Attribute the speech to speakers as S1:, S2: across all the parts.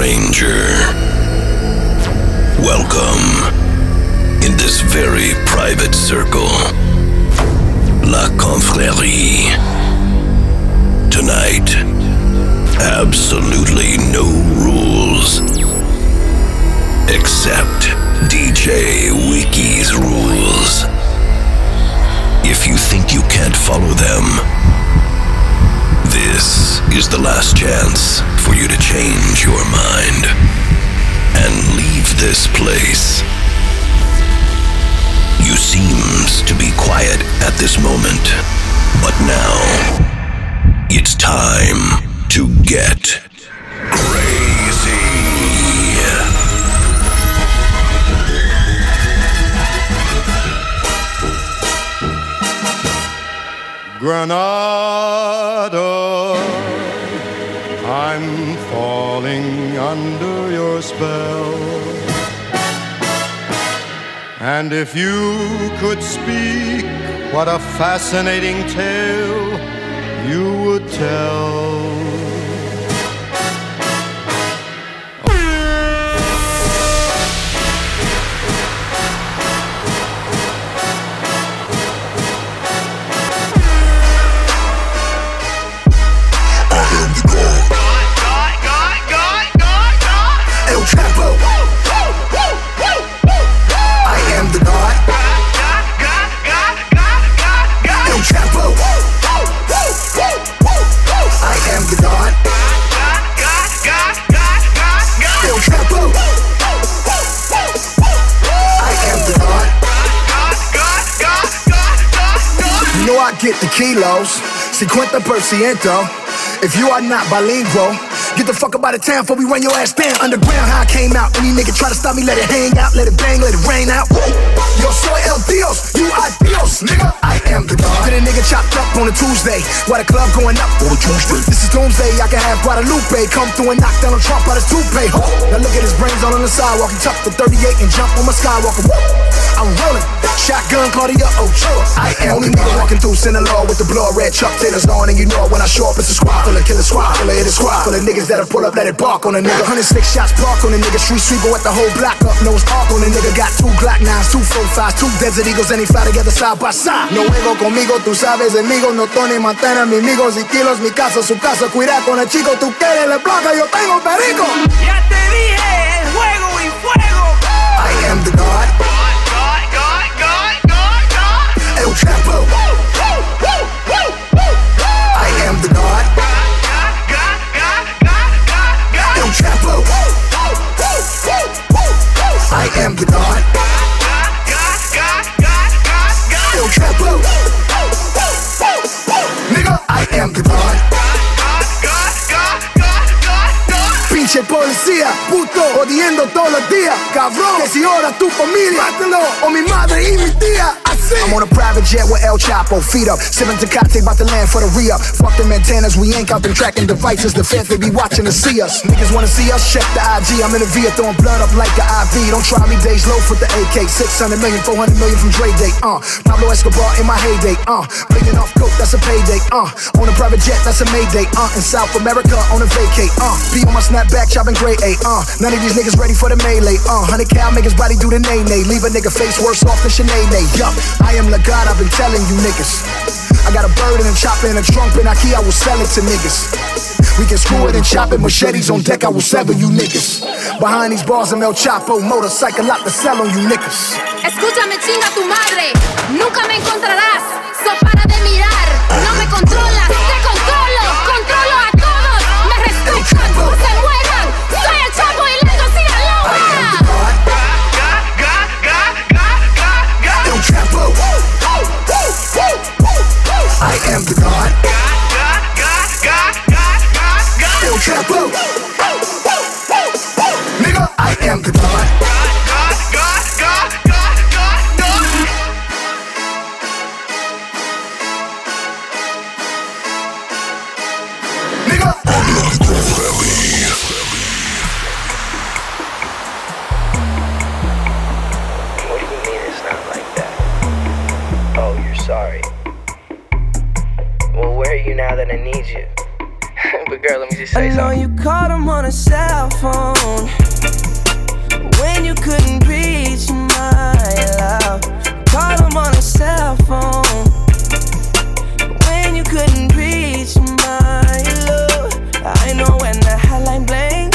S1: stranger. Welcome in this very private circle. La Confrérie. Tonight, absolutely no rules. Except DJ Wiki's rules. If you think you can't follow them, this is the last chance for you to change your mind and leave this place. You seems to be quiet at this moment, but now it's time to get
S2: Granada, I'm falling under your spell. And if you could speak, what a fascinating tale you would tell.
S3: 50 kilos, 50 por ciento. If you are not bilingual, get the fuck up out of town before we run your ass down. Underground, how I came out. Any nigga try to stop me, let it hang out, let it bang, let it rain out. Yo soy el Dios, you are Dios, nigga. I am the God. Get a nigga chopped up on a Tuesday, while the club going up on Tuesday. This is Doomsday, I can have Guadalupe come through and knock down a Trump out his toupee. Now look at his brains all on the sidewalk. He tucked the 38 and jump on my Skywalker. I'm rolling, shotgun Claudia Ochoa. I am only nigga walking through Sinaloa with the blood red Chuck Taylors on, and you know it when I show up, it's a squad full of killer squad, full of hit squad, full of niggas that'll pull up, let it bark on a nigga. 106 shots park on a nigga, street sweeper with the whole block up, nose arc on a nigga. Got two Glock 9s, two 45s, two Desert Eagles, and they fly together side by side. No juego conmigo, tú sabes, amigos, no Tony Montana, mi amigos y kilos, mi casa, su casa, cuida con el chico, tú quieres la placa, yo tengo perico.
S4: Ya te dije, el juego y fuego.
S3: I am the God, El Chapo. Pinche policía, puto, odiando todos los días, cabrón. Que si ahora tu familia, mátalo, o mi madre y mi tía. I'm on a private jet with El Chapo, feet up, sipping Tecate, about to land for the re-up. Fuck them antennas, we ain't out them tracking devices. The feds, they be watching to see us. Niggas wanna see us, check the IG. I'm in the Via throwing blood up like the IV. Don't try me, days low for the AK. 600 million, 400 million from Dre Day, uh. Pablo Escobar in my heyday, uh. Bringing off coke, that's a payday, uh. On a private jet, that's a Mayday, uh. In South America, on a vacate, uh. Be on my snapback, chopping grade A, uh. None of these niggas ready for the melee, uh. 100 cal make his body do the nay nay. Leave a nigga face worse off than Sinead, yup. I am the God, I've been telling you niggas. I got a bird and a chopper and a trunk in Ikea, I will sell it to niggas. We can screw it and chop it, machetes on deck, I will sever you niggas. Behind these bars, I'm El Chapo, motorcycle lot to sell on you niggas.
S5: Escúchame, chinga tu madre. Nunca me encontrarás. So para de mirar.
S6: Sorry. Well, where are you now that I need you? but girl, let me just say
S7: I know
S6: something.
S7: you called him on a cell phone when you couldn't reach my love. Called him on a cell phone when you couldn't reach my love. I know when the hotline bling.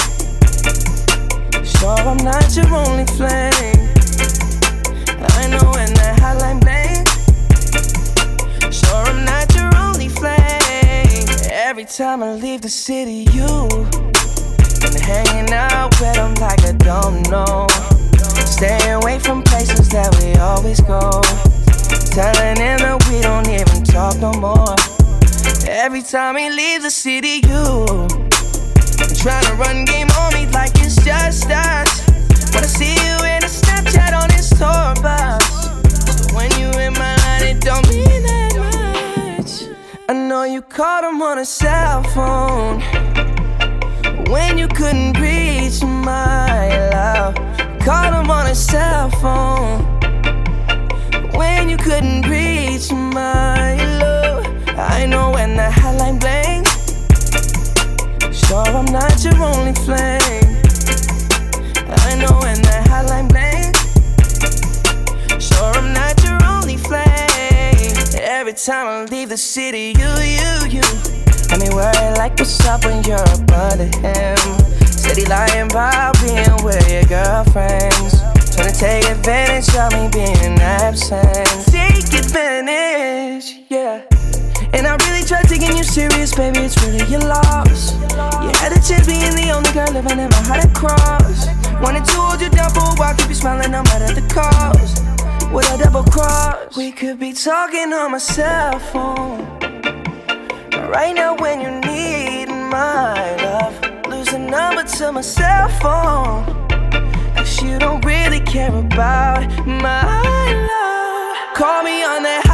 S7: Sure, I'm not your only flame. Every time I leave the city, you been hanging out with them like I don't know. Staying away from places that we always go. Telling him that we don't even talk no more. Every time he leaves the city, you trying to run game on me like it's just us. Wanna see you in a Snapchat on his tour bus. So when you in my line, it don't mean that. I know you called him on a cell phone when you couldn't reach my love. Called him on a cell phone when you couldn't reach my love. I know when the hotline bling. Sure, I'm not your only flame. I know when the hotline bling. Time I leave the city, you, you, you. Got me worried like what's up when you're up under him. He lying about being with your girlfriends. Trying to take advantage of me being absent. Take advantage, yeah. And I really tried taking you serious, baby. It's really your loss. You had a chance being the only girl living in my heart to cross. Wanted to hold you down for a while, keep you smiling no matter the cost. With a double cross, we could be talking on my cell phone. Right now, when you need my love, lose the number to my cell phone. Cause you don't really care about my love. Call me on that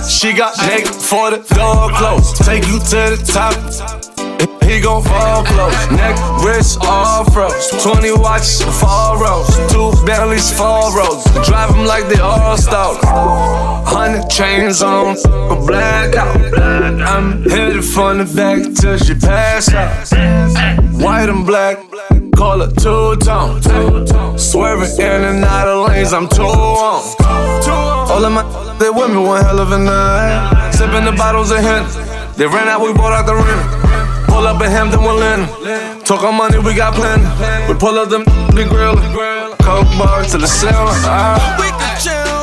S8: she got
S9: naked for the door closed. Take you to the top. He gon' fall close, neck, wrist, all froze. 20 watches, four rows, two Bentleys, four rows. Drive them like they all stolen. Hundred chains on, a blackout. I'm headed from the back till she pass out. White and black, call it two tone. Swerving in and out of lanes, I'm too on. All of my they with me one hell of a night. Sipping the bottles of Henny. They ran out, we bought out the rent. Pull up in Hampton, we'll land. Talk on money, we got plenty. We pull up them, be grillin'. Coke bars to the cell.
S8: Ah. We chill,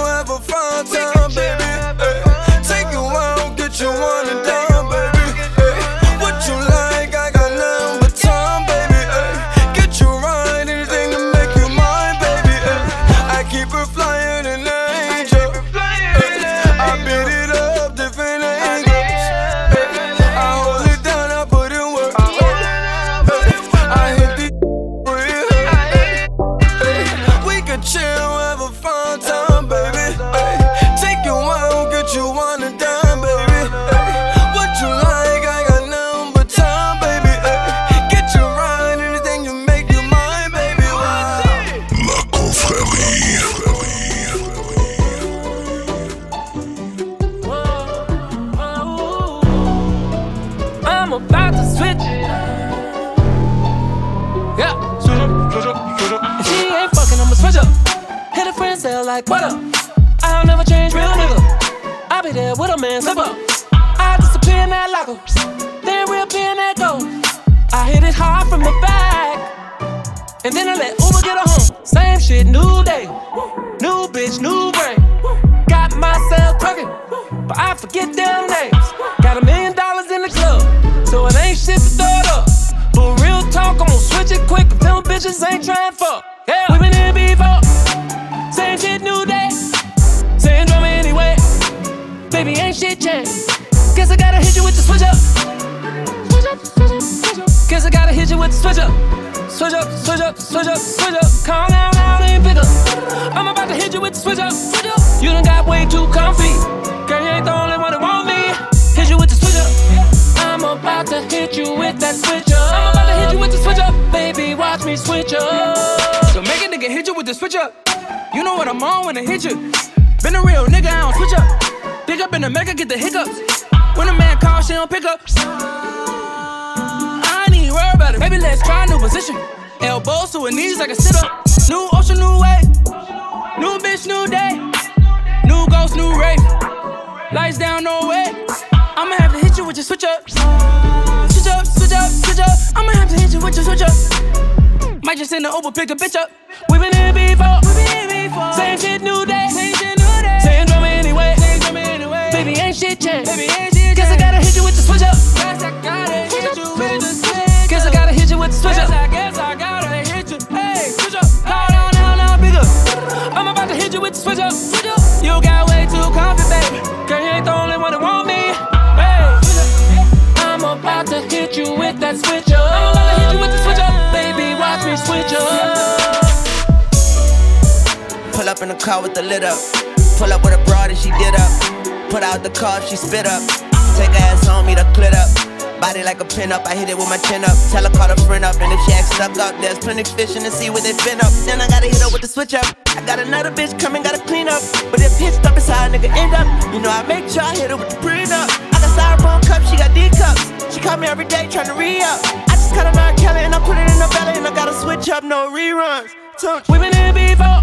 S10: like, what up? I'll never change, real nigga. I'll be there with a man, slip up. I disappear in that locker, then reappear in that goal. I hit it hard from the back, and then I let Uber get her home. Same shit, new day, new bitch, new brain. Got myself twerking, but I forget their names. Got a million dollars in the club, so it ain't shit to throw it up. But real talk, I'm gonna switch it quick. Them bitches ain't trying fuck. Baby, ain't shit changed. Guess I gotta hit you with the switch up. Switch up, switch up, switch up. Guess I gotta hit you with the switch up. Switch up, switch up, switch up, switch up. Calm down, now and pick up. I'm about to hit you with the switch up. Switch up. You done got way too comfy. Girl, you ain't the only one that want me. Hit you with the switch up. I'm about to hit you with that switch up. I'm about to hit you with the switch up. Baby, watch me switch up.
S4: So make a nigga hit you with the switch up. You know what I'm on when I hit you. Been a real nigga, I don't switch up. Pick up in America, get the hiccups. When a man calls, she don't pick up. I ain't even worry about it. Maybe let's try a new position. Elbows to her knees like a sit up. New ocean, new way. New bitch, new day. New ghost, new rave. Lights down, no way. I'ma have to hit you with your switch up. Switch up, switch up, switch up. I'ma have to hit you with your switch up. Might just send the Uber, pick a bitch up. We been here before. Same shit, new day. Baby, ain't shit changed. Baby, ain't shit Guess I gotta hit you with the switch up. Guess I gotta hit you with the switch Guess I gotta hit you with the switch up. I guess I gotta hit you. Hey, switch up. Now, now, now, now, bigger. I'm about to hit you with the switch up. Switch up. You got way too confident, baby. Girl, you ain't the only one that want me. Hey, I'm about to hit you with that switch up. I'm about to hit you with the switch up. Baby, watch me switch up.
S11: Pull up in the car with the lid up. Pull up with a broad and she did up. Put out the car, she spit up. Take her ass on me to clit up. Body like a pin up, I hit it with my chin up. Tell her call a friend up, and if she acts stuck up, there's plenty fishing to see where they fin up. Then I gotta hit her with the switch up. I got another bitch coming, gotta clean up. But if hitched up, it's how a nigga end up. You know I make sure I hit her with the prenup. I got styrofoam cups, she got D cups. She call me every day trying to re up. I just cut a nine Kelly and I put it in the belly and I gotta switch up, no reruns.
S10: Been here before.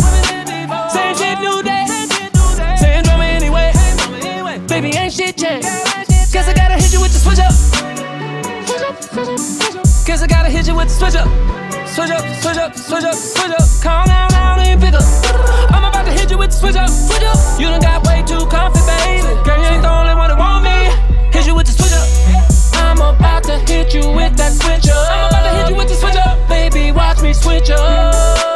S10: Same shit, new day. Baby, ain't shit changed. Guess I gotta hit you with the switch up. Guess I gotta hit you with the switch up. Switch up, switch up, switch up, switch up. Calm down, now and pick up. I'm about to hit you with the switch up. Switch up. You done got way too comfy, baby. Girl, you ain't the only one that want me. Hit you with the switch up. I'm about to hit you with that switch up. I'm about to hit you with the switch up. Baby, watch me switch up.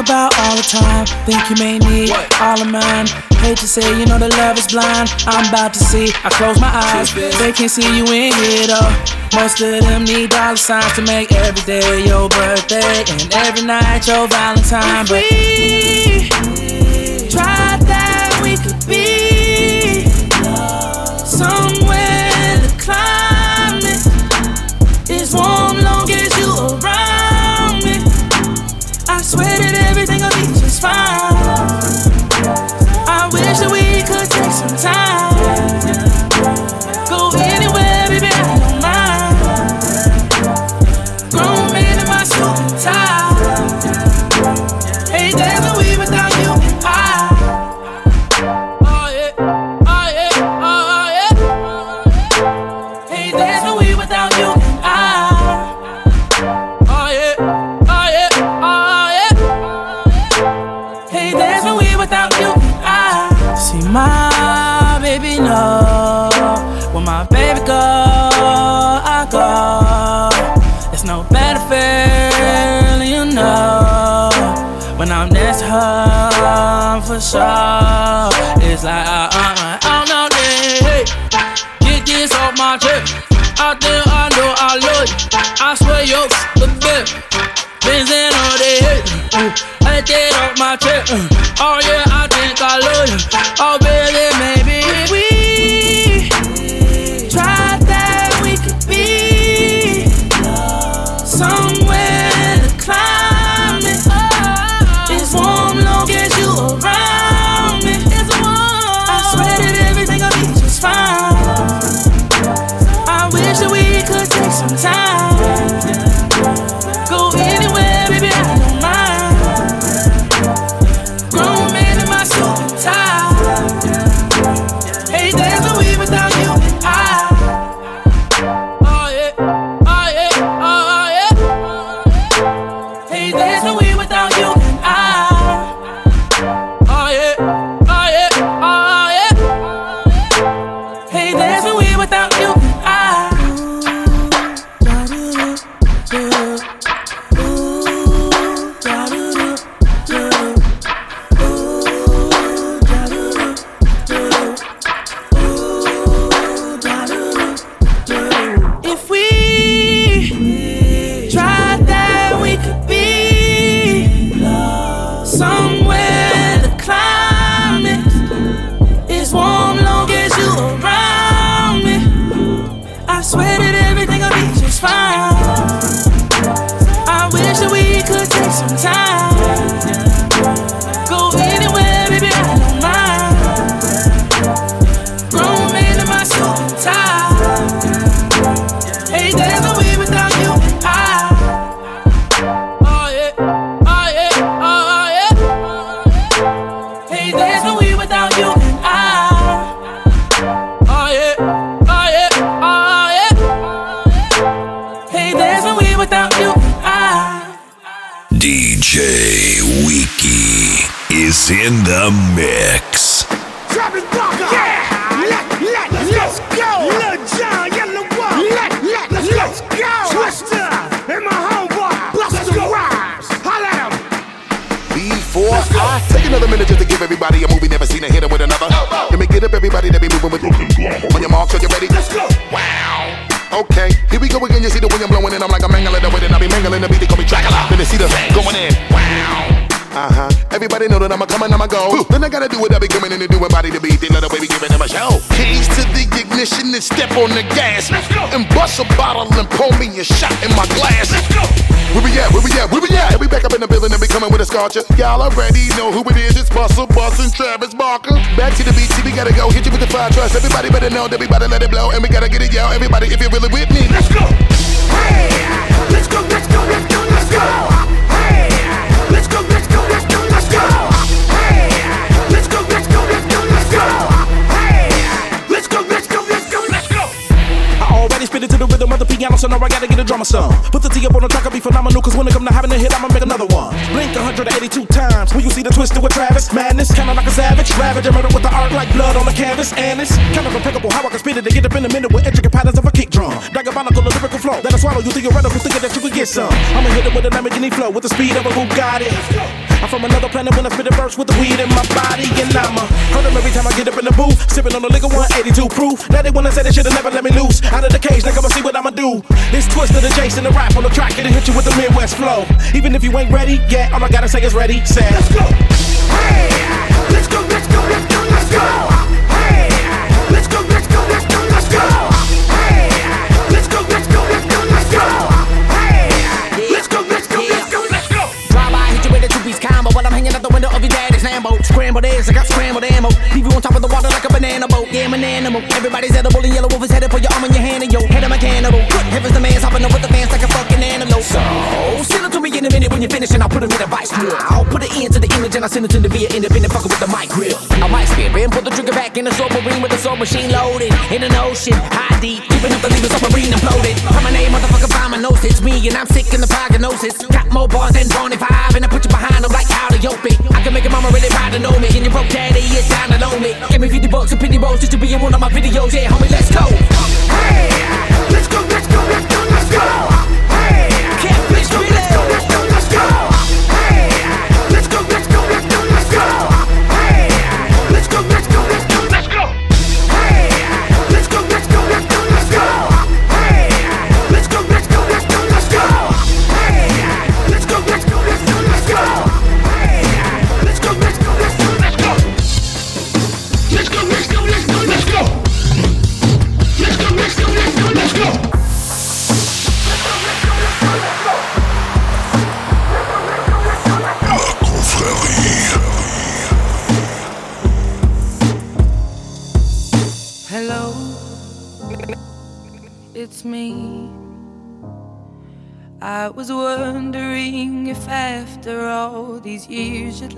S4: about all the time. Think you may need what? all of mine. Hate to say, you know the love is blind. I'm about to see. I close my eyes. They can't see you in here though. Most of them need dollar signs to make every day your birthday and every night your Valentine. If but we try that. swear that everything'll be just fine. pressure. It's like I, I, I, I know this. Get this off my chest. I think I know I love you. I swear you're the best. Benzin all the head. Get that off my chest. Oh yeah.
S12: A shot in my glass. Let's go. Where we at? Where we at? Where we at? And we back up in the building and we coming with a sculpture. Y'all already know who it is. It's Bustle, Bustin', Travis Barker. Back to the beach, we gotta go. Hit you with the fire trust. Everybody better know. Everybody let it blow. And we gotta get it, y'all. Everybody, if you're really with me, let's go. Hey, let's go, let's go, let's go, let's go. Hey, let's go, let's go, let's go, let's go. Hey, let's go, let's go, let's go, let's go.
S1: already spit it to the rhythm of the piano, so now I gotta the drama some. Put the T up on the track, I'll be phenomenal. Cause when it come to having a hit, I'ma make another one. Blink 182 times. when you see the twisted with Travis? Madness, kinda like a savage. Ravage and murder with the art like blood on the canvas. And it's kind of impeccable how I can spit it. They get up in a minute with intricate patterns of a kick drum. Diabolical, a lyrical flow. That I swallow you theoretical, thinking that you could get some. I'ma hit it with a Lamborghini flow, with the speed of a Bugatti. I'm from another planet when I spit a verse with the weed in my body. And I'ma hurt them every time I get up in the booth. Sipping on the liquor 182 proof. Now they wanna say they should've never let me loose. Out of the cage, now come and see what I'ma do. It's twist the Jason, the rap on the track, it'll hit you with the Midwest flow. Even if you ain't ready yet, all I gotta say is ready, set. Let's go. Hey, let's go, let's go, let's go, let's go.
S13: Scrambled eggs, I got scrambled ammo. Leave you on top of the water like a banana boat. Yeah, I'm an animal. Everybody's edible and Yelawolf is headed for your arm and your hand and yo head I'm a cannibal. Good heavens, the man's hopping up with the fans like a fucking antelope. So, in a minute when you finish and I'll put him in a vice grill. I'll put an end to the image and I'll send it to the via independent fucker with the mic grill. I might spit and put the trigger back in the submarine with the soul machine loaded. In an ocean, high deep, keeping up the leaving submarine imploded. My name, motherfucker, find my nose. It's me and I'm sick in the prognosis. Got more bars than Bonnie Five and I put you behind them like how to yoke it. I can make your mama really proud to know me. And your broke daddy is down to me. Give me 50 bucks and penny rolls just to be in one of my videos. Yeah, homie, let's go. Hey, let's go, let's go, let's go, let's go.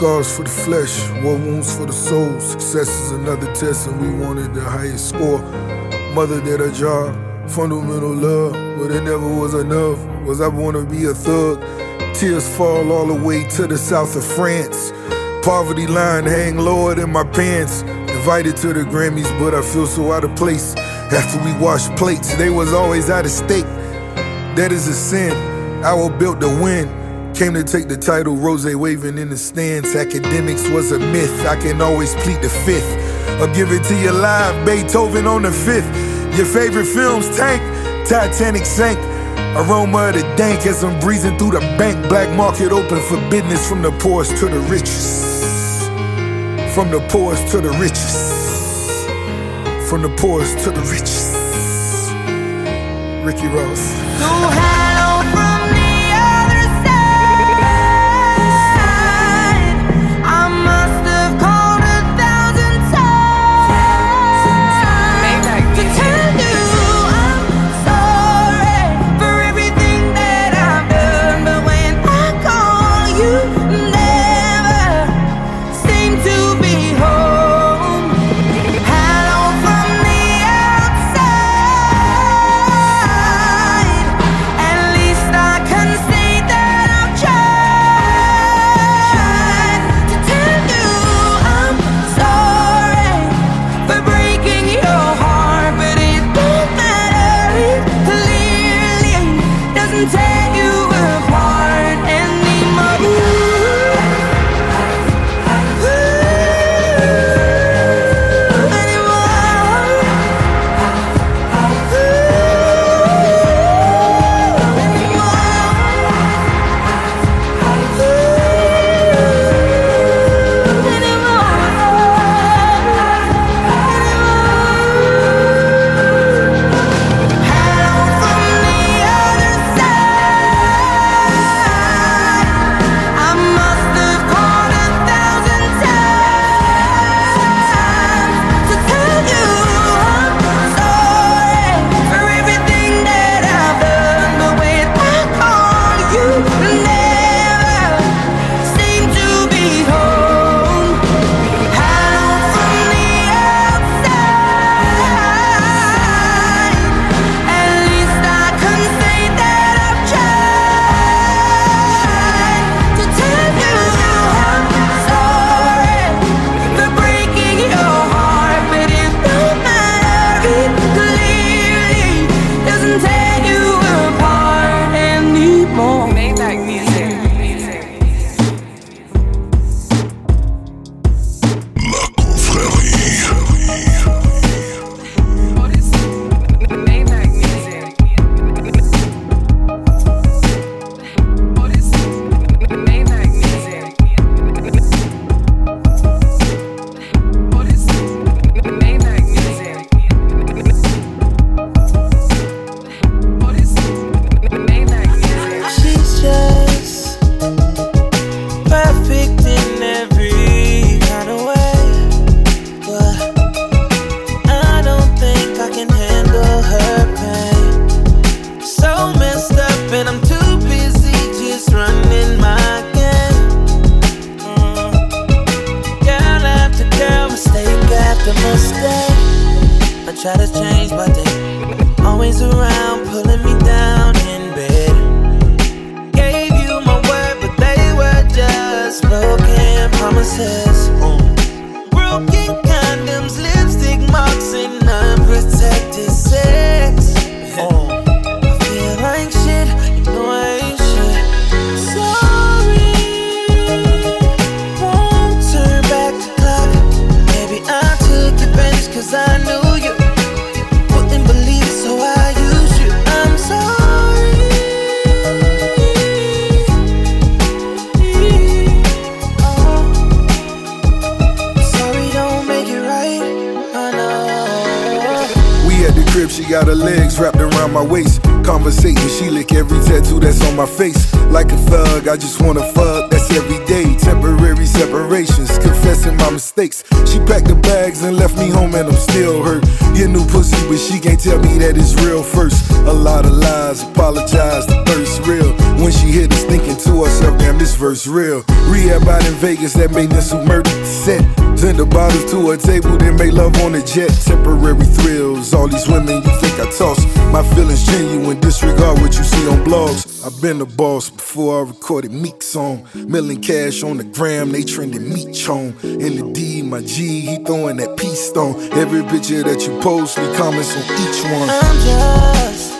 S14: Scars for the flesh, war wounds for the soul. Success is another test, and we wanted the highest score. Mother did her job, fundamental love, but it never was enough. Was I wanna be a thug? Tears fall all the way to the south of France. Poverty line hang lower than my pants. Invited to the Grammys, but I feel so out of place. After we washed plates, they was always out of stake. That is a sin. Our built to win. Came to take the title, Rose waving in the stands. Academics was a myth. I can always plead the fifth. I'll give it to you live, Beethoven on the fifth. Your favorite films, Tank, Titanic sank. Aroma of the dank as I'm breezing through the bank. Black market open for business from the poorest to the richest. From the poorest to the richest. From the poorest to the richest. Ricky Ross.
S7: I
S15: just
S14: wanna fuck, that's every day. Temporary separations, confessing my mistakes. She packed the bags and left me home, and I'm still hurt. Your new pussy, but she can't tell me that it's real first. A lot of first real. Rehab out in Vegas that made this a murder set. Send the bottles to a table, then make love on a jet. Temporary thrills, all these women you think I toss. My feelings genuine, disregard what you see on blogs. I've been the boss before I recorded Meek's song. Milling cash on the gram, they trending meat chone. In the D, my G, he throwing that peace stone. Every picture that you post, me comments on each one.
S15: I'm just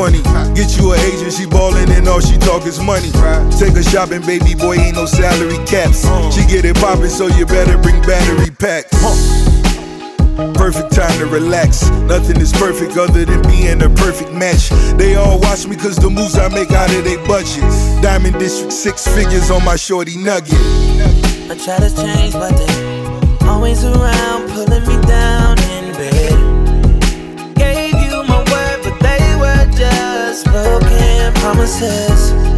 S14: funny. Get you an agent, she ballin' and all she talk is money. Take her shopping, baby boy, ain't no salary caps. She get it poppin', so you better bring battery packs. Perfect time to relax. Nothing is perfect other than being a perfect match. They all watch me cause the moves I make out of their budget. Diamond District, six figures on my shorty nugget.
S15: I try to change, but they always around, pulling me down. promises.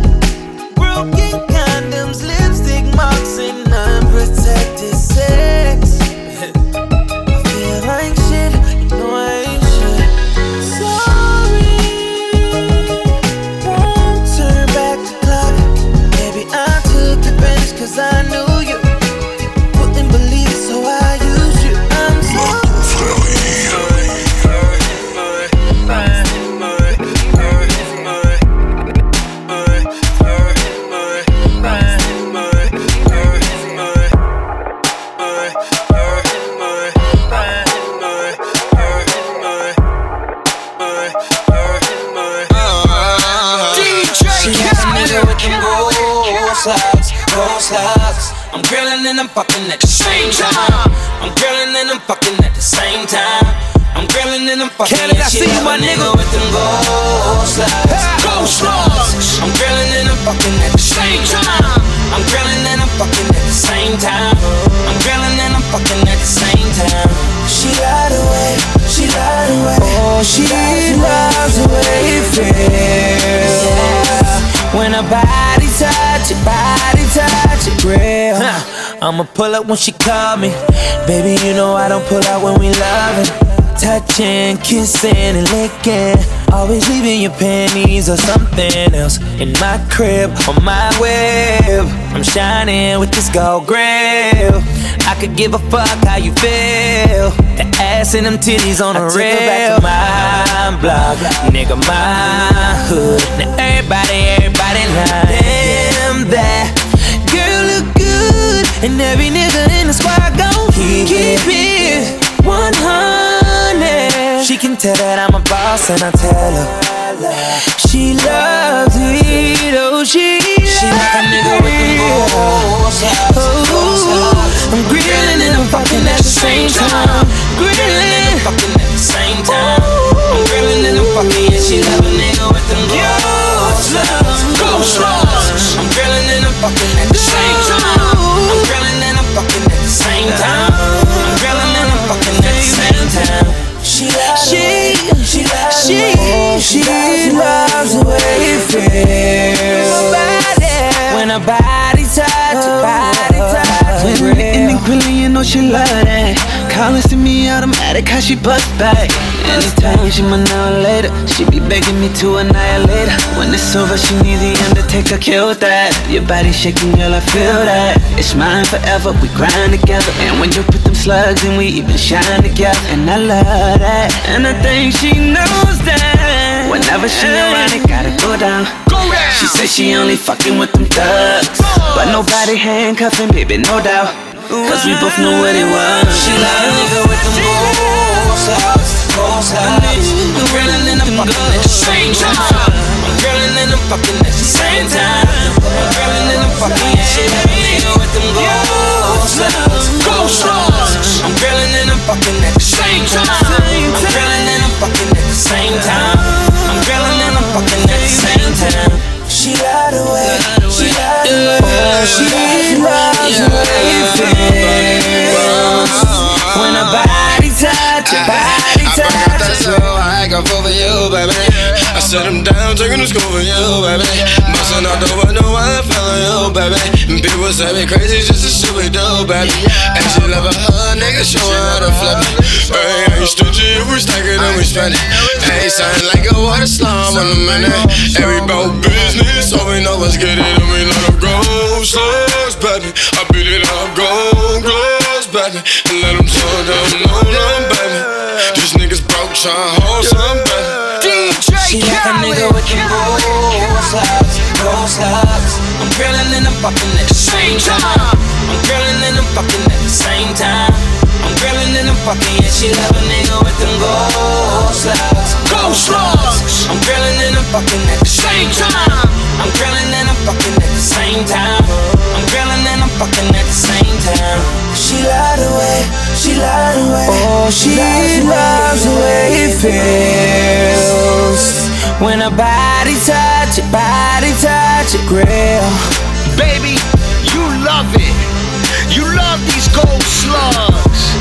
S15: when she called me. Baby, you know I don't pull out when we loving.
S16: Touching, kissing, and licking. Always leaving your panties or something else in my crib on my web. I'm shining with this gold grill. I could give a fuck how you feel. The ass and them titties on the rail. Back to my block, nigga, my hood. Now everybody, everybody lying. Damn that girl look good and every. Tell that I'm a boss, and I tell her. She loves it, oh she She like a nigga with them balls. oh, I'm grilling and I'm fucking at the same time. Grilling. And I'm fucking at the same time. I'm grilling and I'm fucking and she love a nigga with them balls. Ghost I'm grilling and I'm fucking at feels when a body touch, a body oh, touch. Oh, oh.
S17: When the ending grilling, you know she love that. Calling to me automatic, how she bust back. Anytime she my now later, she be begging me to annihilate her. When it's over, she need the undertaker, kill that. Your body shaking, girl, I feel that. It's mine forever, we grind together. And when you put them slugs in, we even shine together. And I love that. And I think she knows that. Whenever she around, it gotta go down. She says she only fucking with them thugs. But nobody handcuffing, baby, no doubt. Cause we both know what it was.
S16: She like a nigga with them balls out, balls out. I'm grilling and I'm fucking at the same time. I'm grilling and I'm fucking at the same time. I'm grilling and I'm fucking at like a nigga with them balls out, balls out. I'm grilling and I'm fucking at the same time. I'm grilling and I'm fucking at the same time. Time. She lied away, she lied away, she loves the way it feels when a body touch, a body touch.
S8: I got for you, baby. I set him down, taking the school for you, baby. Busting out the window I fell on you, baby. People say me crazy, just a shit we do, baby. And she love a hood, nigga, show her how to flip it. Hey, ain't stingy if we stack it and we spend it. Hey, sound like a water slum in a minute. Every bout business, all we know get it and we let them go. Slugs, baby. I beat it up, go, gloves, baby. And let them slow down, no, no, baby. These niggas broke, tryna hold some.
S16: She like a nigga with them balls out, balls out. I'm grilling and I'm fucking at the same time. I'm grilling and I'm fucking at the same time. I'm grilling and I'm fucking and she love a nigga with them balls out, ghost slugs. I'm grilling and I'm fucking at the same time. I'm grilling and I'm fucking at the same time. I'm grilling and I'm fucking at the same time. She lied away, she lied away. Oh, she loves the way it feels when a body touch it, body touch it, grill.
S18: Baby, you love it. You love these gold slugs.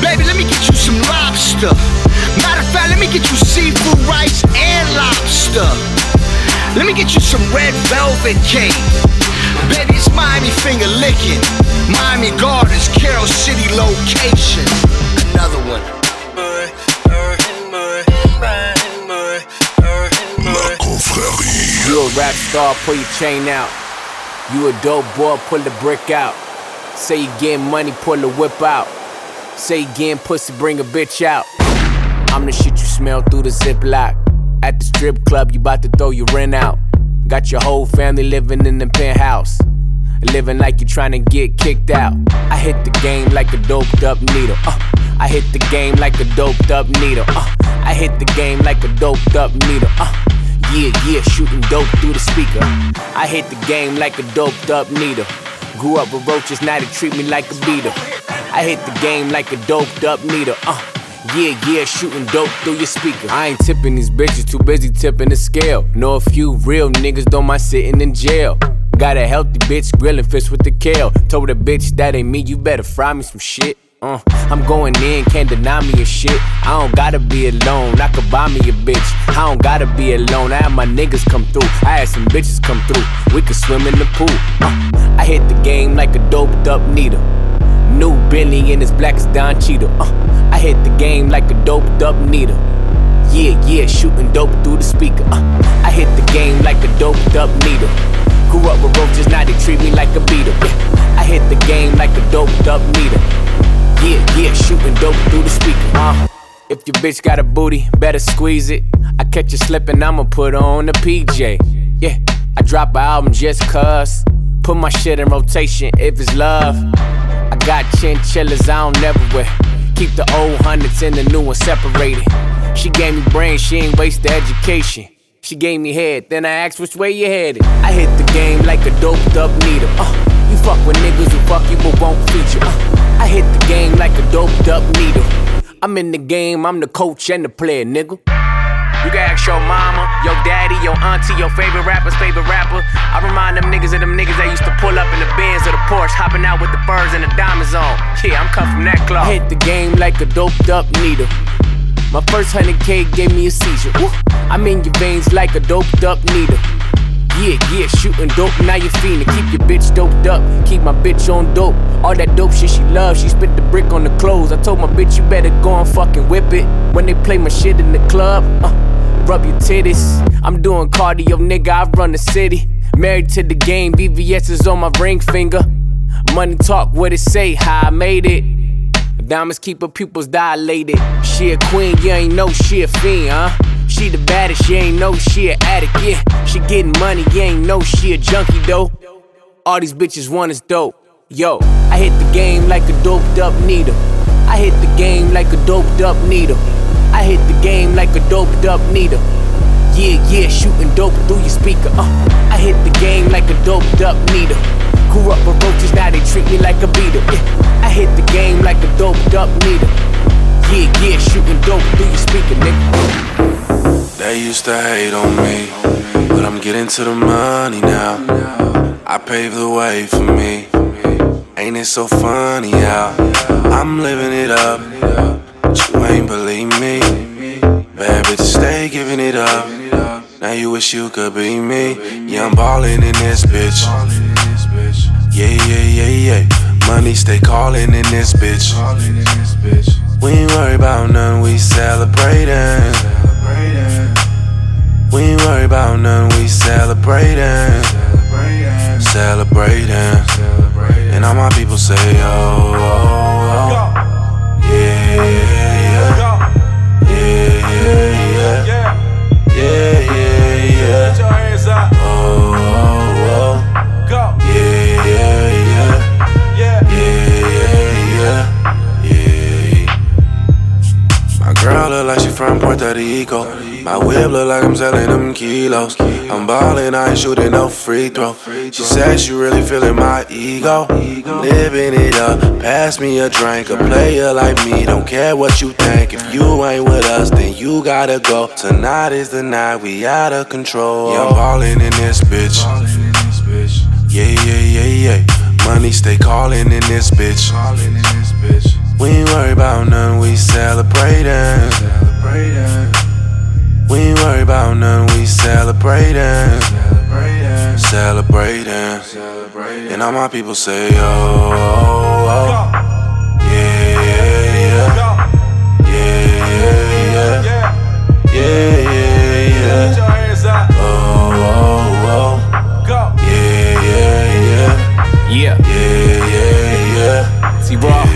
S18: Baby, let me get you some lobster. Matter of fact, let me get you seafood rice and lobster. Let me get you some red velvet cake. Baby, it's Miami finger licking. Miami Gardens, Carol City location. Another one.
S19: You a rap star, pull your chain out. You a dope boy, pull the brick out. Say you getting money, pull the whip out. Say you getting pussy, bring a bitch out. I'm the shit you smell through the ziplock. At the strip club, you bout to throw your rent out. Got your whole family living in the penthouse. Living like you tryna get kicked out. I hit the game like a doped up needle. Uh, I hit the game like a doped up needle. Uh, I hit the game like a doped up needle. Uh, yeah, yeah, shooting dope through the speaker. I hit the game like a doped up needle. Grew up with roaches, now they treat me like a beetle. I hit the game like a doped up needle. Uh, yeah, yeah, shooting dope through your speaker. I ain't tipping these bitches, too busy tipping the scale. Know a few real niggas don't mind sitting in jail. Got a healthy bitch grilling fish with the kale. Told a bitch that ain't me, you better fry me some shit. Uh, I'm going in, can't deny me a shit. I don't gotta be alone, I could buy me a bitch. I don't gotta be alone, I had my niggas come through. I had some bitches come through, we could swim in the pool. Uh, I hit the game like a doped up needle. New Bentley and it's black as Don Cheadle. Uh, I hit the game like a doped up needle. Yeah, yeah, shooting dope through the speaker. Uh, I hit the game like a doped up needle. Grew up with roaches, now they treat me like a beetle. Yeah, I hit the game like a doped up needle. Yeah, yeah, shooting dope through the speaker. Uh, if your bitch got a booty, better squeeze it. I catch you slipping, I'ma put on the PJ. Yeah, I drop an album just cuz. Put my shit in rotation if it's love. I got chinchillas I don't never wear. Keep the old hundreds and the new ones separated. She gave me brains, she ain't waste the education. She gave me head, then I asked which way you headed. I hit the game like a doped up needle. Uh, you fuck with niggas who fuck you but won't feature. Uh, I hit the game like a doped up needle. I'm in the game, I'm the coach and the player, nigga. You can ask your mama, your daddy, your auntie, your favorite rapper's favorite rapper. I remind them niggas of them niggas that used to pull up in the Benz or the Porsche, hopping out with the furs and the diamonds on. Yeah, I'm cut from that club. I hit the game like a doped up needle. My first 100K gave me a seizure. Woo. I'm in your veins like a doped up needle. Yeah, yeah, shooting dope, now you fiending. Keep your bitch doped up, keep my bitch on dope. All that dope shit she loves, she spit the brick on the clothes. I told my bitch, you better go and fucking whip it. When they play my shit in the club, uh, rub your titties. I'm doing cardio, nigga, I run the city. Married to the game, VVS is on my ring finger. Money talk, what it say, how I made it. Diamonds keep her pupils dilated. She a queen, you ain't know she a fiend, huh? She the baddest, she ain't no she a addict, yeah. She getting money, you ain't no she a junkie though. All these bitches want is dope. Yo, I hit the game like a doped up needle. I hit the game like a doped up needle. I hit the game like a doped up needle. Yeah, yeah, shooting dope through your speaker. Uh, I hit the game like a doped up needle. Grew up with roaches, now they treat me like a beetle. Yeah, I hit the game like a doped up needle. Yeah, yeah, shooting dope through your speaker, nigga.
S20: They used to hate on me, but I'm getting to the money now. I paved the way for me. Ain't it so funny how I'm living it up? But you ain't believe me. Bad bitches stay giving it up. Now you wish you could be me. Yeah, I'm ballin' in this bitch. Yeah, yeah, yeah, yeah. Money stay callin' in this bitch. We ain't worry about none, we celebrating. We ain't worry about none, we celebrating. Celebrating. And all my people say, oh, oh, oh. Yeah, yeah, yeah. Yeah, yeah, yeah. Yeah, yeah, yeah. Yeah, yeah, yeah. Yeah, yeah, yeah. Yeah. Yeah. My girl look like she from Puerto Rico. My whip look like I'm selling them kilos. I'm ballin', I ain't shooting no free throw. She said she really feeling my ego. Living it up, pass me a drink. A player like me, don't care what you think. If you ain't with us, then you gotta go. Tonight is the night, we out of control. Yeah, I'm ballin' in this bitch. Yeah, yeah, yeah, yeah. Money stay callin' in this bitch. We ain't worry about none, we celebrating. We ain't worry about none, we celebrating. Celebrating. Celebrating. And all my people say, oh, oh, oh. Yeah, yeah, yeah. Yeah, yeah, yeah. Yeah, yeah, yeah. Yeah, yeah, yeah.
S19: Yeah.
S20: Yeah, yeah, yeah.
S19: See, raw.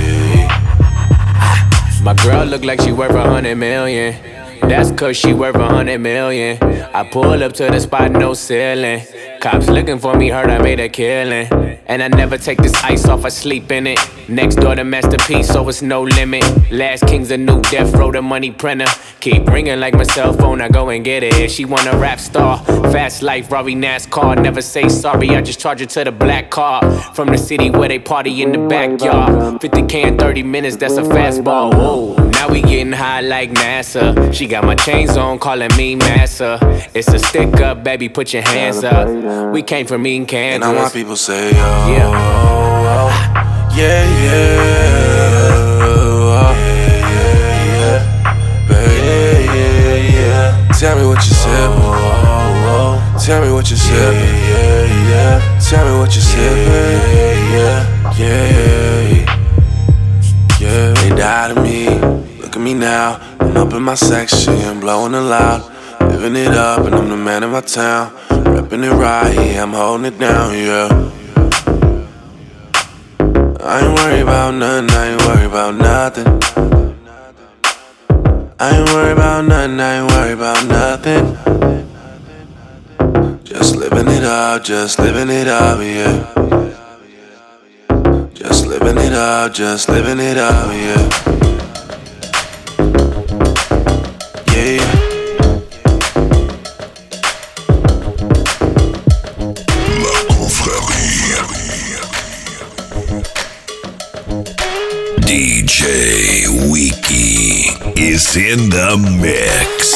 S19: My girl look like she worth a hundred million. That's cause she worth a hundred million. I pull up to the spot, no ceiling. Cops looking for me, heard I made a killing. And I never take this ice off, I sleep in it. Next door to Master P's, so it's no limit. Last King's a new death row, the money printer. Keep ringing like my cell phone, I go and get it. She want a rap star, fast life, Robbie NASCAR. Never say sorry, I just charge her to the black car. From the city where they party in the backyard. 50k in 30 minutes, that's a fastball. Whoa, now we getting high like NASA. She got my chains on, calling me massa. It's a stick up, baby, put your hands up. We came from eating
S20: Kansas. And I
S19: want
S20: people say, oh,
S19: yeah,
S20: oh, oh, yeah, yeah. Oh, yeah, yeah, yeah, yeah. Tell me what you sippin'. Tell me what you sippin'. Yeah, yeah. yeah. Tell me what you sippin'. Yeah, yeah, yeah. Yeah, they died to me. At me now, I'm up in my section, blowing it loud. Living it up, and I'm the man in my town. Repping it right, yeah, I'm holding it down, yeah. I ain't worried about nothing, I ain't worried about nothing. I ain't worried about nothing, I ain't worried about nothing. Just living it up, just living it up, yeah. Just living it up, just living it up, yeah.
S21: in the mix.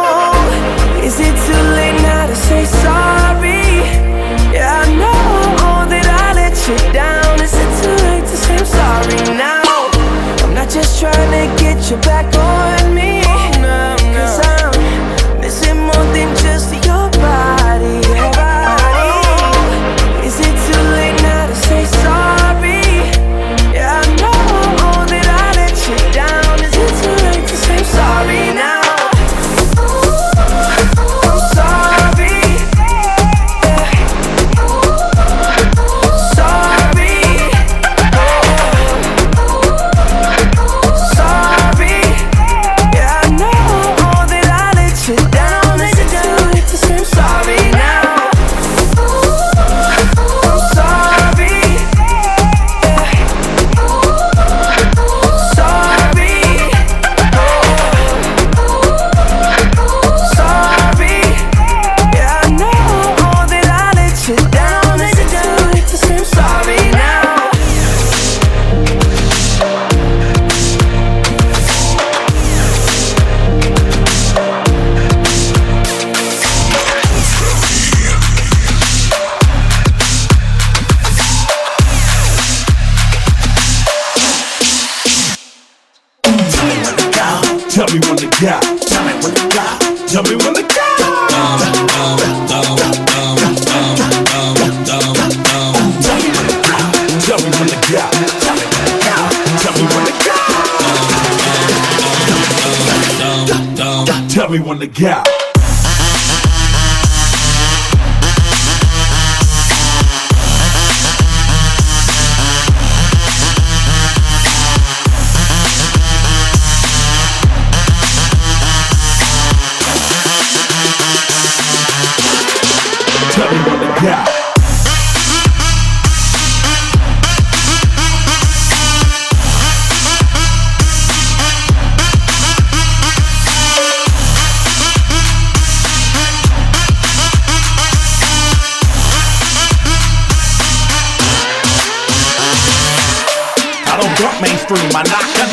S7: sorry now? I'm not just trying to get you back on me. Cause I'm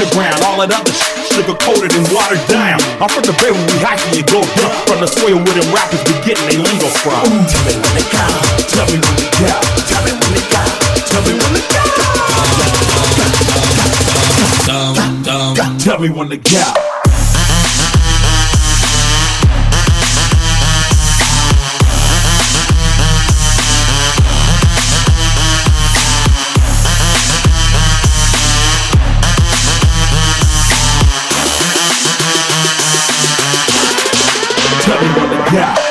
S22: underground. All that other shit sugar coated and watered down. I'm from the bay where we hyphy and go dump. From the soil where them rappers be getting they lingo from. Tell me when to go. Tell me when to go. Tell me when to go. Tell me when to go. Tell me when to go. Yeah.